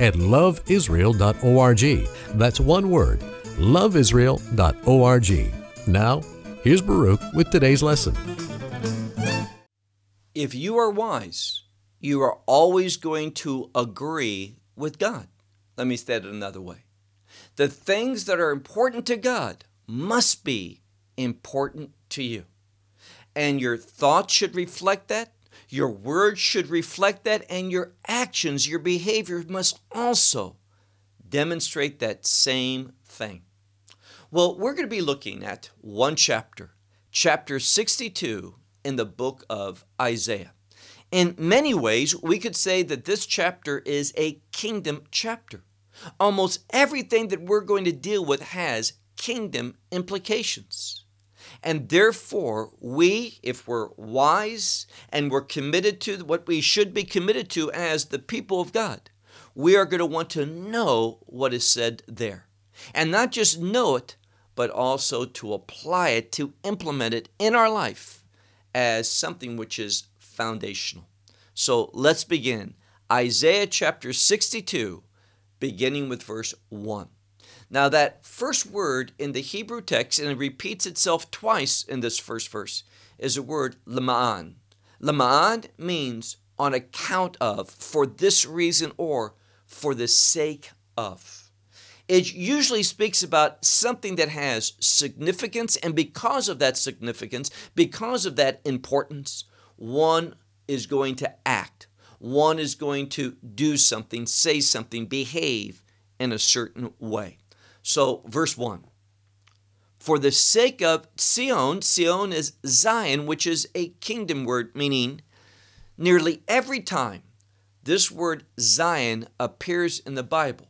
at loveisrael.org. That's one word, loveisrael.org. Now, here's Baruch with today's lesson. If you are wise, you are always going to agree with God. Let me state it another way. The things that are important to God must be important to you. And your thoughts should reflect that, your words should reflect that, and your actions, your behavior must also demonstrate that same thing. Well, we're going to be looking at one chapter, chapter 62 in the book of Isaiah. In many ways, we could say that this chapter is a kingdom chapter. Almost everything that we're going to deal with has kingdom implications. And therefore, we, if we're wise and we're committed to what we should be committed to as the people of God, we are going to want to know what is said there. And not just know it, but also to apply it, to implement it in our life as something which is foundational. So let's begin. Isaiah chapter 62, beginning with verse 1. Now, that first word in the Hebrew text, and it repeats itself twice in this first verse, is the word lama'an. Lama'an means on account of, for this reason, or for the sake of. It usually speaks about something that has significance, and because of that significance, because of that importance, one is going to act. One is going to do something, say something, behave in a certain way. So, verse 1 For the sake of Sion, Sion is Zion, which is a kingdom word, meaning nearly every time this word Zion appears in the Bible,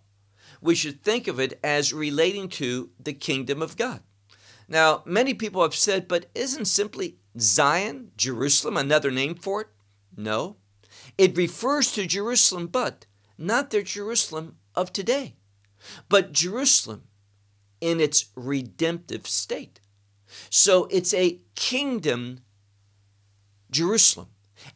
we should think of it as relating to the kingdom of God. Now, many people have said, but isn't simply Zion, Jerusalem, another name for it? No. It refers to Jerusalem, but not the Jerusalem of today but Jerusalem in its redemptive state. So it's a kingdom Jerusalem,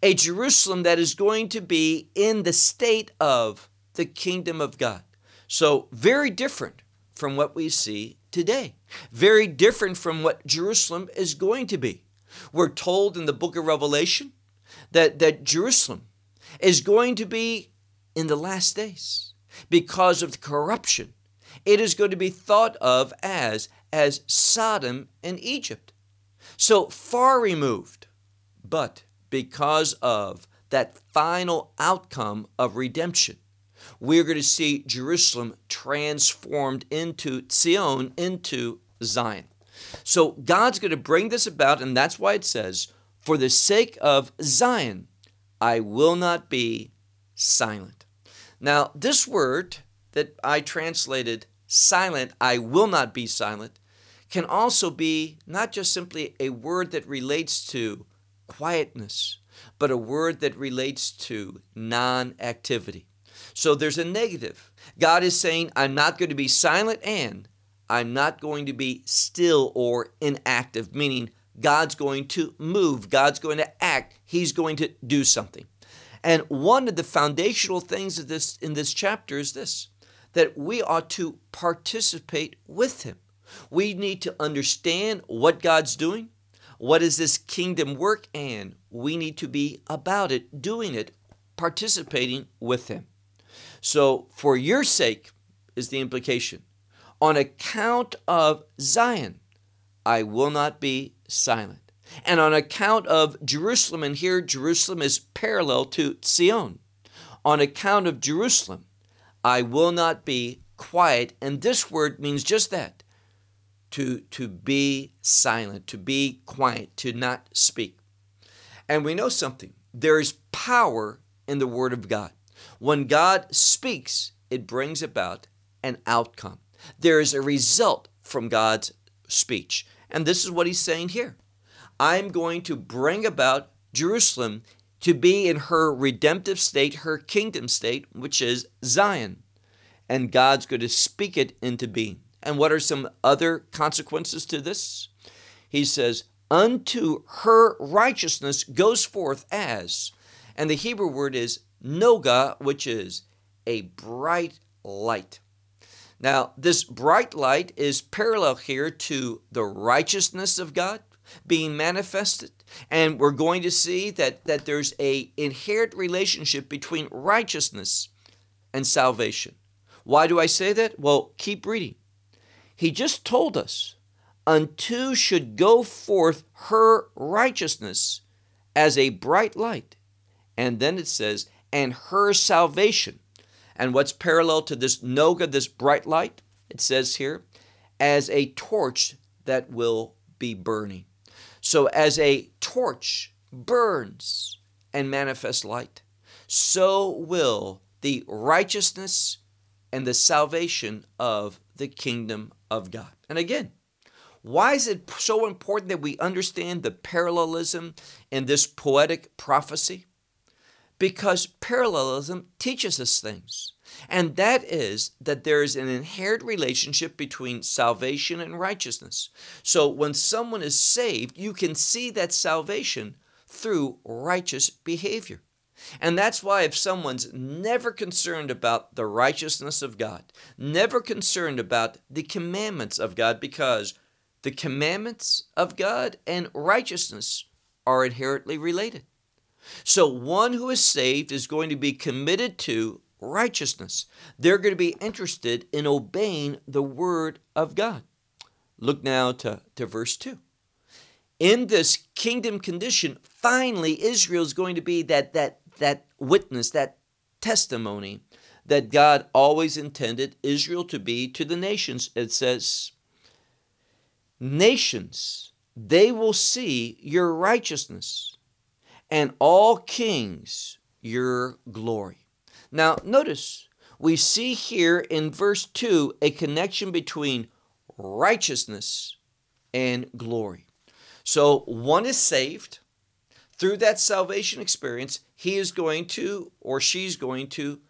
a Jerusalem that is going to be in the state of the kingdom of God. So, very different from what we see today, very different from what Jerusalem is going to be. We're told in the book of Revelation that, that Jerusalem is going to be in the last days because of the corruption. It is going to be thought of as, as Sodom and Egypt. So far removed, but because of that final outcome of redemption, we're going to see Jerusalem transformed into Zion, into Zion. So God's going to bring this about, and that's why it says, For the sake of Zion, I will not be silent. Now, this word that I translated silent, I will not be silent, can also be not just simply a word that relates to quietness, but a word that relates to non activity. So there's a negative. God is saying, I'm not going to be silent and I'm not going to be still or inactive, meaning God's going to move, God's going to act, He's going to do something. And one of the foundational things of this in this chapter is this that we ought to participate with him. We need to understand what God's doing, what is this kingdom work, and we need to be about it, doing it, participating with him. So, for your sake is the implication. On account of Zion, I will not be silent. And on account of Jerusalem, and here Jerusalem is parallel to Sion, on account of Jerusalem, I will not be quiet. And this word means just that to, to be silent, to be quiet, to not speak. And we know something there is power in the Word of God. When God speaks, it brings about an outcome. There is a result from God's speech. And this is what he's saying here. I'm going to bring about Jerusalem to be in her redemptive state, her kingdom state, which is Zion. And God's going to speak it into being. And what are some other consequences to this? He says, Unto her righteousness goes forth as, and the Hebrew word is noga, which is a bright light. Now, this bright light is parallel here to the righteousness of God being manifested. And we're going to see that, that there's a inherent relationship between righteousness and salvation. Why do I say that? Well, keep reading. He just told us, unto should go forth her righteousness as a bright light. And then it says, and her salvation. And what's parallel to this noga, this bright light? It says here, as a torch that will be burning. So, as a torch burns and manifests light, so will the righteousness and the salvation of the kingdom of God. And again, why is it so important that we understand the parallelism in this poetic prophecy? Because parallelism teaches us things. And that is that there is an inherent relationship between salvation and righteousness. So when someone is saved, you can see that salvation through righteous behavior. And that's why, if someone's never concerned about the righteousness of God, never concerned about the commandments of God, because the commandments of God and righteousness are inherently related. So, one who is saved is going to be committed to righteousness. They're going to be interested in obeying the word of God. Look now to, to verse 2. In this kingdom condition, finally Israel is going to be that, that, that witness, that testimony that God always intended Israel to be to the nations. It says, Nations, they will see your righteousness, and all kings your glory. Now, notice we see here in verse 2 a connection between righteousness and glory. So, one is saved. Through that salvation experience, he is going to, or she's going to,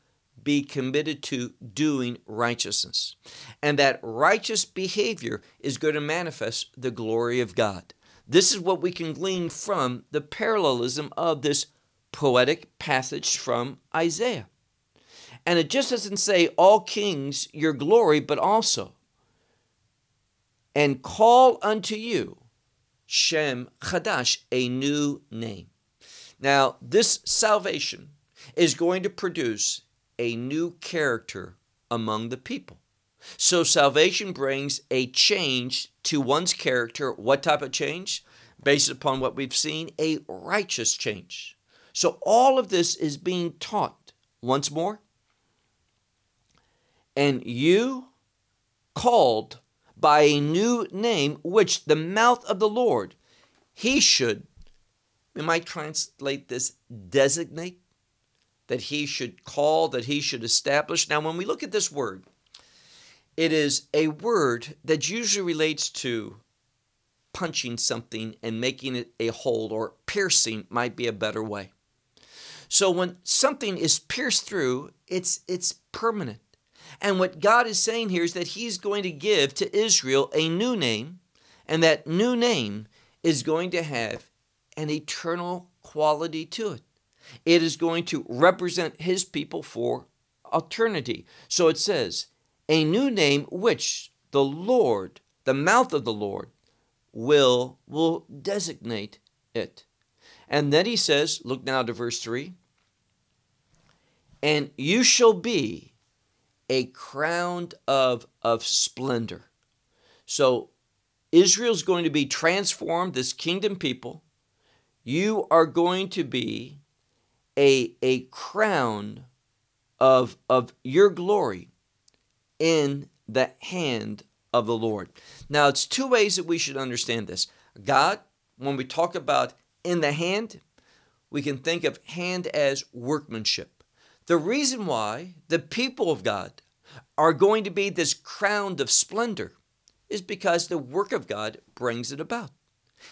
be committed to doing righteousness. And that righteous behavior is going to manifest the glory of God. This is what we can glean from the parallelism of this poetic passage from Isaiah. And it just doesn't say, All kings, your glory, but also, and call unto you Shem Chadash, a new name. Now, this salvation is going to produce a new character among the people. So, salvation brings a change to one's character. What type of change? Based upon what we've seen, a righteous change. So, all of this is being taught once more and you called by a new name which the mouth of the Lord he should we might translate this designate that he should call that he should establish now when we look at this word it is a word that usually relates to punching something and making it a hole or piercing might be a better way so when something is pierced through it's it's permanent and what God is saying here is that He's going to give to Israel a new name, and that new name is going to have an eternal quality to it. It is going to represent His people for eternity. So it says, a new name which the Lord, the mouth of the Lord, will will designate it. And then he says, look now to verse 3 and you shall be a crown of, of splendor. So Israel's going to be transformed, this kingdom people. You are going to be a, a crown of, of your glory in the hand of the Lord. Now, it's two ways that we should understand this. God, when we talk about in the hand, we can think of hand as workmanship. The reason why the people of God are going to be this crown of splendor is because the work of God brings it about.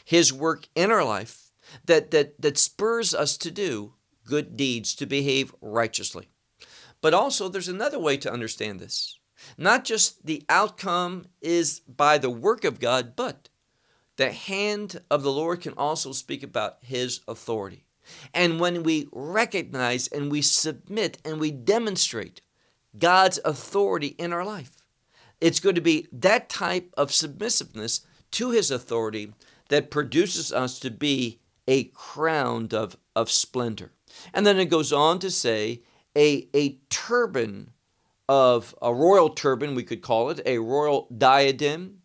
His work in our life that, that, that spurs us to do good deeds, to behave righteously. But also, there's another way to understand this. Not just the outcome is by the work of God, but the hand of the Lord can also speak about His authority. And when we recognize and we submit and we demonstrate God's authority in our life, it's going to be that type of submissiveness to His authority that produces us to be a crown of, of splendor. And then it goes on to say, a, a turban of a royal turban, we could call it, a royal diadem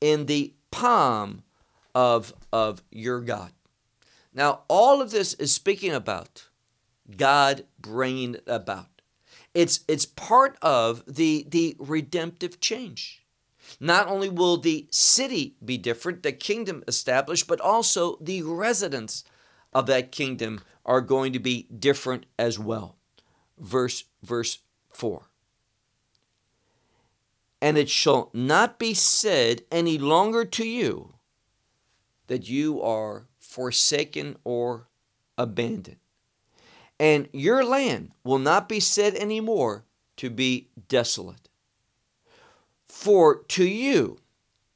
in the palm of, of your God. Now, all of this is speaking about God bringing about. It's, it's part of the, the redemptive change. Not only will the city be different, the kingdom established, but also the residents of that kingdom are going to be different as well. Verse verse 4. And it shall not be said any longer to you that you are forsaken or abandoned. And your land will not be said any more to be desolate. For to you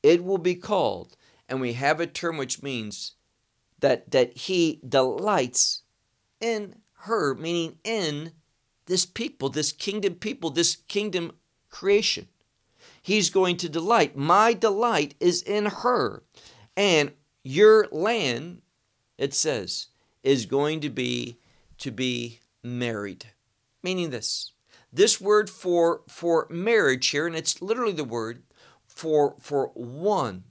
it will be called, and we have a term which means that, that he delights in her, meaning in this people, this kingdom people, this kingdom creation. He's going to delight. My delight is in her. And your land, it says, is going to be to be married. Meaning this. This word for for marriage here, and it's literally the word for for one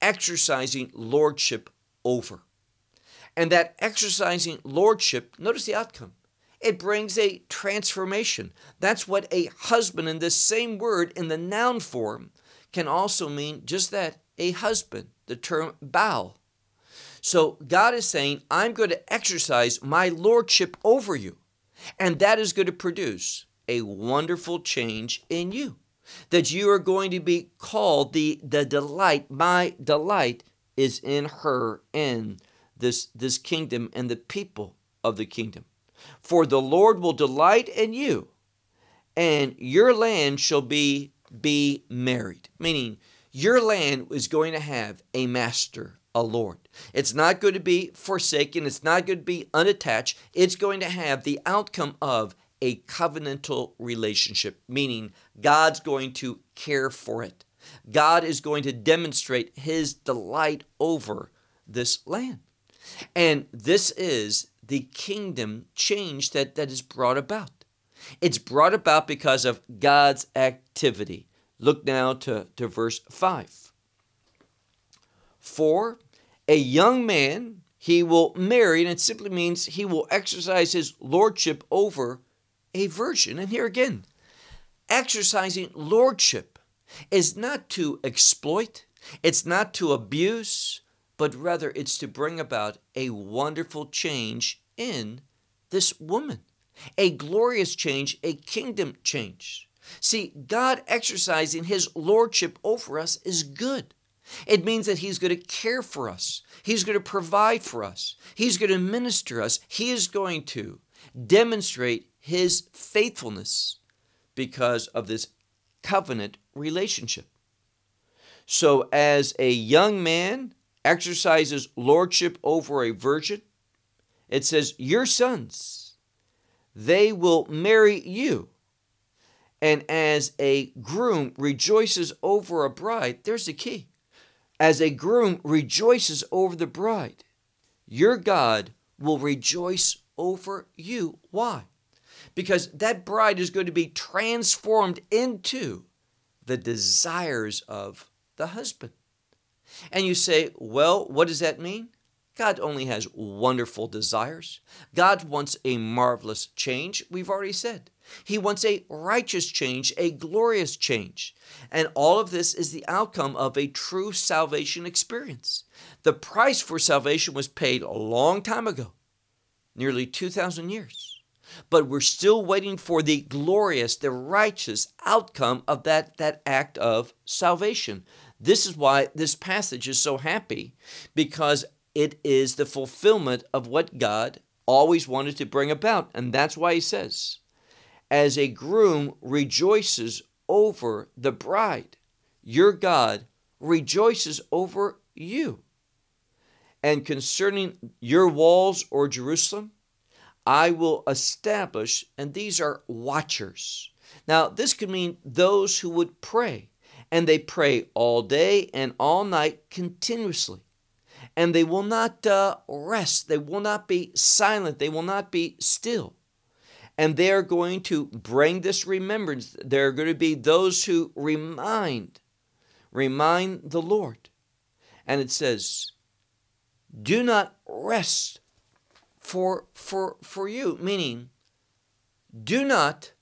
exercising lordship over. And that exercising lordship, notice the outcome. It brings a transformation. That's what a husband in this same word in the noun form can also mean just that a husband, the term Baal. So God is saying, I'm going to exercise my lordship over you. And that is going to produce a wonderful change in you. That you are going to be called the, the delight. My delight is in her, in this, this kingdom and the people of the kingdom. For the Lord will delight in you, and your land shall be be married. Meaning, your land is going to have a master, a Lord. It's not going to be forsaken, it's not going to be unattached. It's going to have the outcome of a covenantal relationship, meaning God's going to care for it. God is going to demonstrate his delight over this land. And this is the kingdom change that, that is brought about. It's brought about because of God's activity. Look now to, to verse 5. For a young man he will marry, and it simply means he will exercise his lordship over a virgin. And here again, exercising lordship is not to exploit, it's not to abuse, but rather it's to bring about a wonderful change in this woman, a glorious change, a kingdom change. See, God exercising his lordship over us is good. It means that he's going to care for us. He's going to provide for us. He's going to minister us. He is going to demonstrate his faithfulness because of this covenant relationship. So, as a young man exercises lordship over a virgin, it says, Your sons, they will marry you. And as a groom rejoices over a bride, there's the key. As a groom rejoices over the bride, your God will rejoice over you. Why? Because that bride is going to be transformed into the desires of the husband. And you say, well, what does that mean? God only has wonderful desires. God wants a marvelous change, we've already said. He wants a righteous change, a glorious change. And all of this is the outcome of a true salvation experience. The price for salvation was paid a long time ago, nearly 2,000 years. but we're still waiting for the glorious, the righteous outcome of that, that act of salvation. This is why this passage is so happy, because it is the fulfillment of what God always wanted to bring about. And that's why he says, as a groom rejoices over the bride, your God rejoices over you. And concerning your walls or Jerusalem, I will establish, and these are watchers. Now, this could mean those who would pray, and they pray all day and all night continuously. And they will not uh, rest, they will not be silent, they will not be still. And they are going to bring this remembrance. There are going to be those who remind, remind the Lord. And it says, Do not rest for for for you meaning do not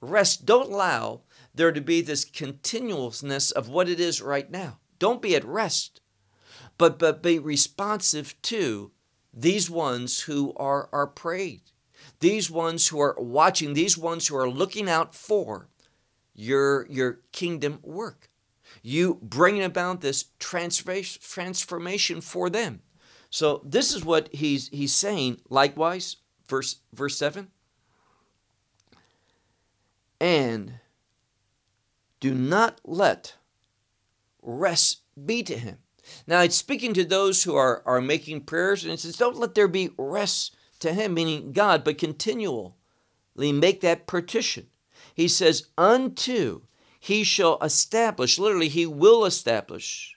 rest don't allow there to be this continuousness of what it is right now don't be at rest but but be responsive to these ones who are are prayed these ones who are watching these ones who are looking out for your your kingdom work you bringing about this transformation for them so this is what he's he's saying. Likewise, verse verse seven. And do not let rest be to him. Now it's speaking to those who are, are making prayers, and it says, Don't let there be rest to him, meaning God, but continually make that partition. He says, Unto he shall establish, literally, he will establish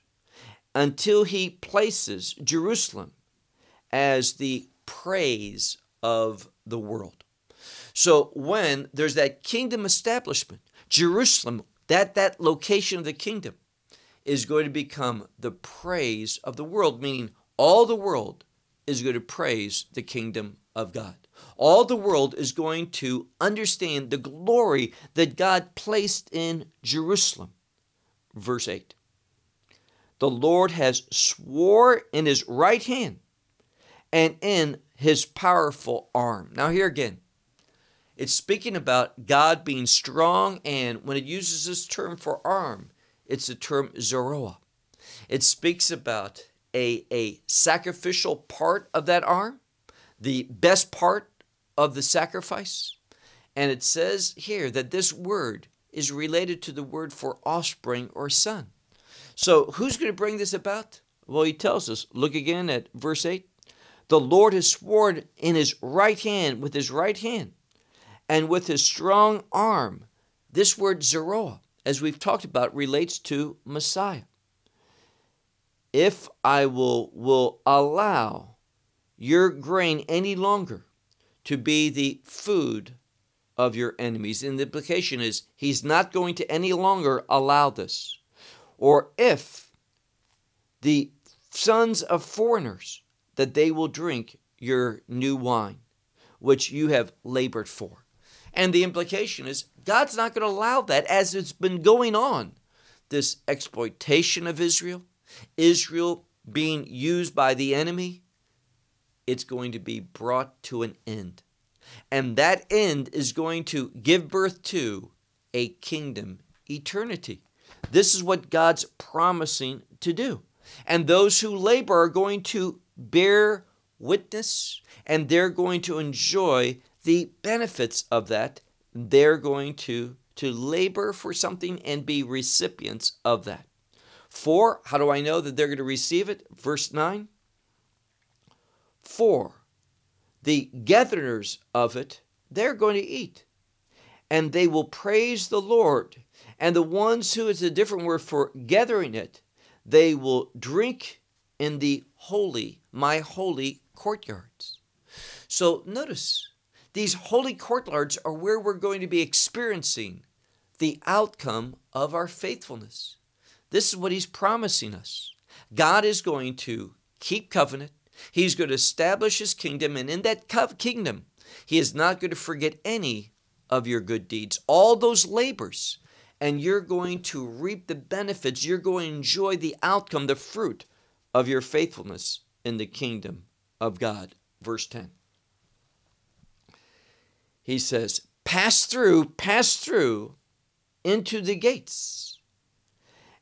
until he places Jerusalem as the praise of the world. So when there's that kingdom establishment, Jerusalem, that that location of the kingdom is going to become the praise of the world, meaning all the world is going to praise the kingdom of God. All the world is going to understand the glory that God placed in Jerusalem. Verse 8 the Lord has swore in his right hand and in his powerful arm. Now, here again, it's speaking about God being strong, and when it uses this term for arm, it's the term Zoroa. It speaks about a, a sacrificial part of that arm, the best part of the sacrifice. And it says here that this word is related to the word for offspring or son. So, who's going to bring this about? Well, he tells us. Look again at verse 8. The Lord has sworn in his right hand, with his right hand, and with his strong arm. This word Zeroah, as we've talked about, relates to Messiah. If I will, will allow your grain any longer to be the food of your enemies. And the implication is he's not going to any longer allow this or if the sons of foreigners, that they will drink your new wine, which you have labored for. And the implication is God's not going to allow that as it's been going on. This exploitation of Israel, Israel being used by the enemy, it's going to be brought to an end. And that end is going to give birth to a kingdom eternity. This is what God's promising to do. And those who labor are going to bear witness and they're going to enjoy the benefits of that. They're going to, to labor for something and be recipients of that. For, how do I know that they're going to receive it? Verse 9. For the gatherers of it, they're going to eat, and they will praise the Lord and the ones who is a different word for gathering it, they will drink in the holy, my holy courtyards. So notice, these holy courtyards are where we're going to be experiencing the outcome of our faithfulness. This is what he's promising us. God is going to keep covenant. He's going to establish his kingdom, and in that kingdom, he is not going to forget any of your good deeds. All those labors and you're going to reap the benefits. You're going to enjoy the outcome, the fruit of your faithfulness in the kingdom of God. Verse 10. He says, pass through, pass through into the gates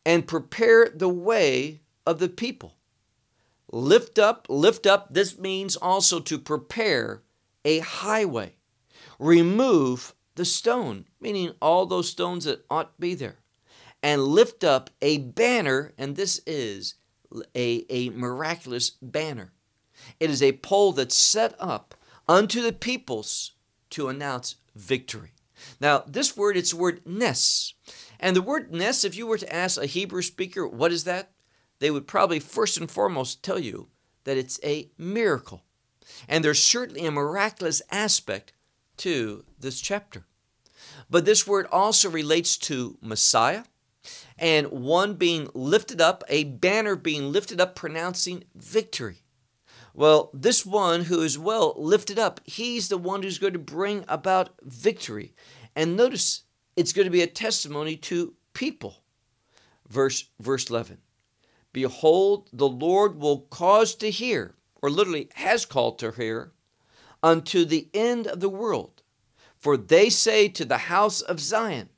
and prepare the way of the people. Lift up, lift up. This means also to prepare a highway. Remove the stone, meaning all those stones that ought to be there. And lift up a banner, and this is a, a miraculous banner. It is a pole that's set up unto the peoples to announce victory. Now, this word, it's the word nes. And the word nes, if you were to ask a Hebrew speaker, what is that? They would probably first and foremost tell you that it's a miracle. And there's certainly a miraculous aspect to this chapter. But this word also relates to Messiah and one being lifted up, a banner being lifted up, pronouncing victory. Well, this one who is well lifted up, he's the one who's going to bring about victory. And notice it's going to be a testimony to people. Verse verse 11. Behold, the Lord will cause to hear, or literally has called to hear, unto the end of the world. For they say to the house of Zion,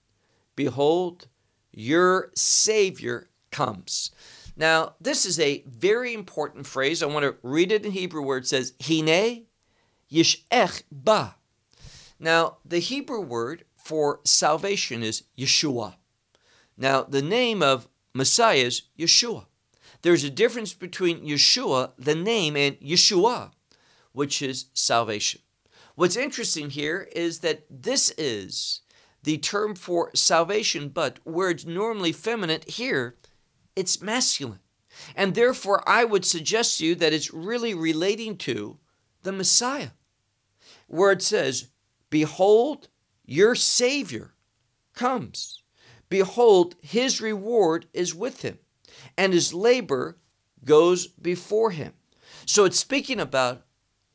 Behold, your Savior comes. Now, this is a very important phrase. I want to read it in Hebrew where it says, Hine Yishech Ba. Now, the Hebrew word for salvation is Yeshua. Now, the name of Messiah is Yeshua. There's a difference between Yeshua, the name, and Yeshua, which is salvation. What's interesting here is that this is the term for salvation, but where it's normally feminine, here it's masculine. And therefore, I would suggest to you that it's really relating to the Messiah, where it says, Behold, your Savior comes. Behold, his reward is with him, and his labor goes before him. So it's speaking about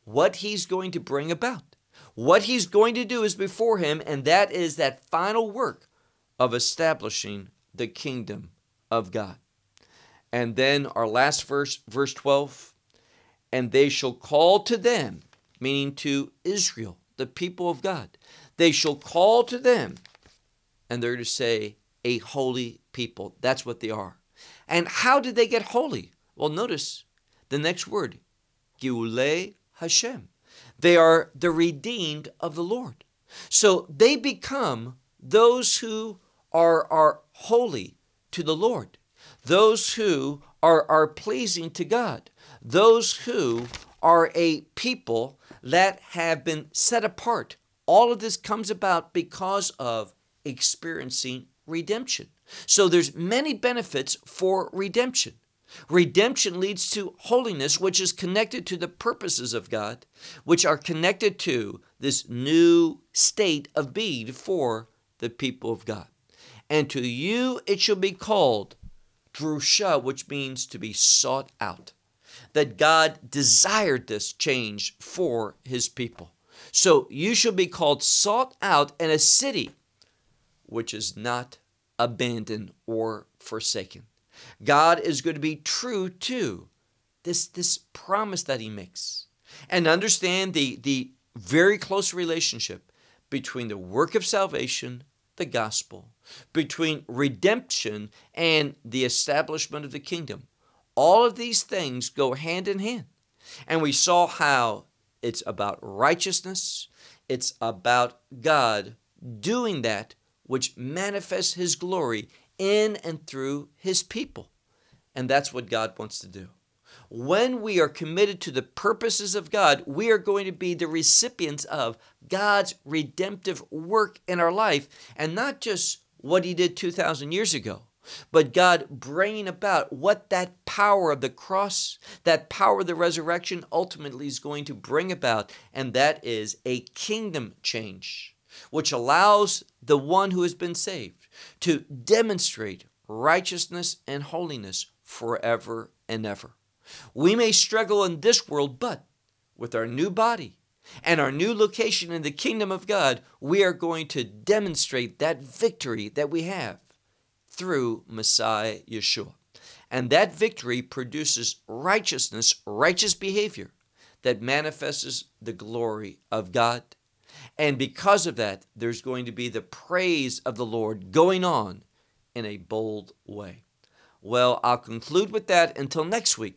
what he's going to bring about. What he's going to do is before him, and that is that final work of establishing the kingdom of God. And then our last verse, verse 12, and they shall call to them, meaning to Israel, the people of God. They shall call to them, and they're to say, a holy people. That's what they are. And how did they get holy? Well, notice the next word, Geule Hashem. They are the redeemed of the Lord. So they become those who are, are holy to the Lord, those who are, are pleasing to God, those who are a people that have been set apart. All of this comes about because of experiencing redemption. So there's many benefits for redemption. Redemption leads to holiness, which is connected to the purposes of God, which are connected to this new state of being for the people of God. And to you it shall be called drusha, which means to be sought out. That God desired this change for his people. So you shall be called sought out in a city which is not abandoned or forsaken. God is going to be true to this, this promise that he makes. And understand the, the very close relationship between the work of salvation, the gospel, between redemption and the establishment of the kingdom. All of these things go hand in hand. And we saw how it's about righteousness, it's about God doing that which manifests his glory in and through his people. And that's what God wants to do. When we are committed to the purposes of God, we are going to be the recipients of God's redemptive work in our life, and not just what He did 2,000 years ago, but God bringing about what that power of the cross, that power of the resurrection ultimately is going to bring about, and that is a kingdom change, which allows the one who has been saved to demonstrate righteousness and holiness forever and ever. We may struggle in this world, but with our new body and our new location in the kingdom of God, we are going to demonstrate that victory that we have through Messiah Yeshua. And that victory produces righteousness, righteous behavior that manifests the glory of God. And because of that, there's going to be the praise of the Lord going on in a bold way. Well, I'll conclude with that until next week.